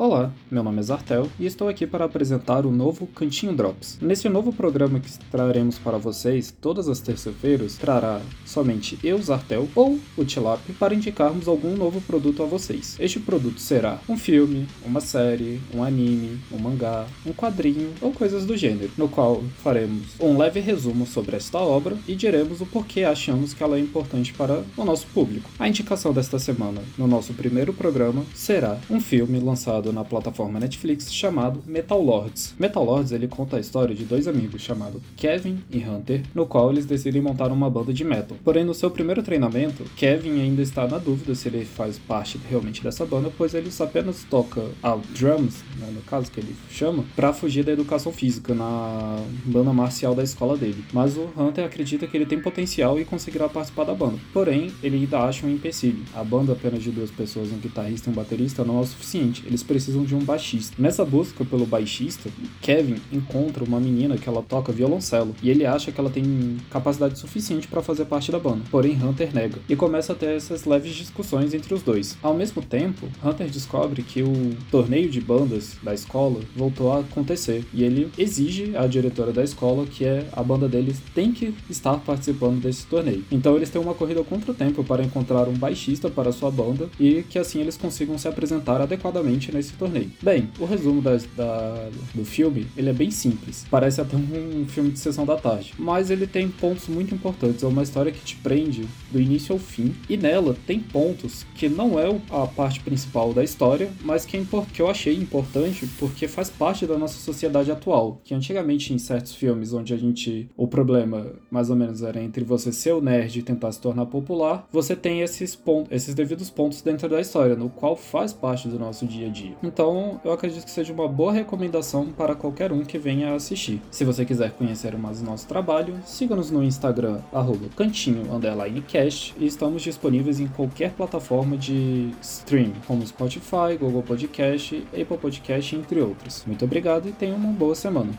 Olá, meu nome é Zartel e estou aqui para apresentar o novo Cantinho Drops. Nesse novo programa que traremos para vocês todas as terças-feiras, trará somente eu, Zartel, ou o Tilap, para indicarmos algum novo produto a vocês. Este produto será um filme, uma série, um anime, um mangá, um quadrinho ou coisas do gênero, no qual faremos um leve resumo sobre esta obra e diremos o porquê achamos que ela é importante para o nosso público. A indicação desta semana, no nosso primeiro programa, será um filme lançado na plataforma Netflix chamado Metal Lords. Metal Lords ele conta a história de dois amigos chamados Kevin e Hunter, no qual eles decidem montar uma banda de metal. Porém, no seu primeiro treinamento, Kevin ainda está na dúvida se ele faz parte realmente dessa banda, pois ele apenas toca a drums, né, no caso que ele chama, para fugir da educação física na banda marcial da escola dele. Mas o Hunter acredita que ele tem potencial e conseguirá participar da banda. Porém, ele ainda acha um empecilho. A banda apenas de duas pessoas, um guitarrista e um baterista, não é o suficiente. Eles precisam precisam de um baixista. Nessa busca pelo baixista, Kevin encontra uma menina que ela toca violoncelo e ele acha que ela tem capacidade suficiente para fazer parte da banda. Porém, Hunter nega e começa a ter essas leves discussões entre os dois. Ao mesmo tempo, Hunter descobre que o torneio de bandas da escola voltou a acontecer e ele exige à diretora da escola que é a banda deles tem que estar participando desse torneio. Então eles têm uma corrida contra o tempo para encontrar um baixista para sua banda e que assim eles consigam se apresentar adequadamente nesse esse torneio. Bem, o resumo da, da, do filme, ele é bem simples. Parece até um, filme de sessão da tarde. Mas ele tem pontos muito importantes. É uma história que te prende do início ao fim. E nela tem pontos que não é a parte principal da história, mas que, é que eu achei importante porque faz parte da nossa sociedade atual. Que antigamente em certos filmes onde a gente... O problema, mais ou menos, era entre você ser o nerd e tentar se tornar popular, você tem esses, esses devidos pontos dentro da história, no qual faz parte do nosso dia a dia. Então, eu acredito que seja uma boa recomendação para qualquer um que venha assistir. Se você quiser conhecer mais nosso trabalho, siga-nos no Instagram, cantinho, cast, e estamos disponíveis em qualquer plataforma de streaming, como Spotify, Google Podcast, Apple Podcast, entre outros. Muito obrigado e tenha uma boa semana.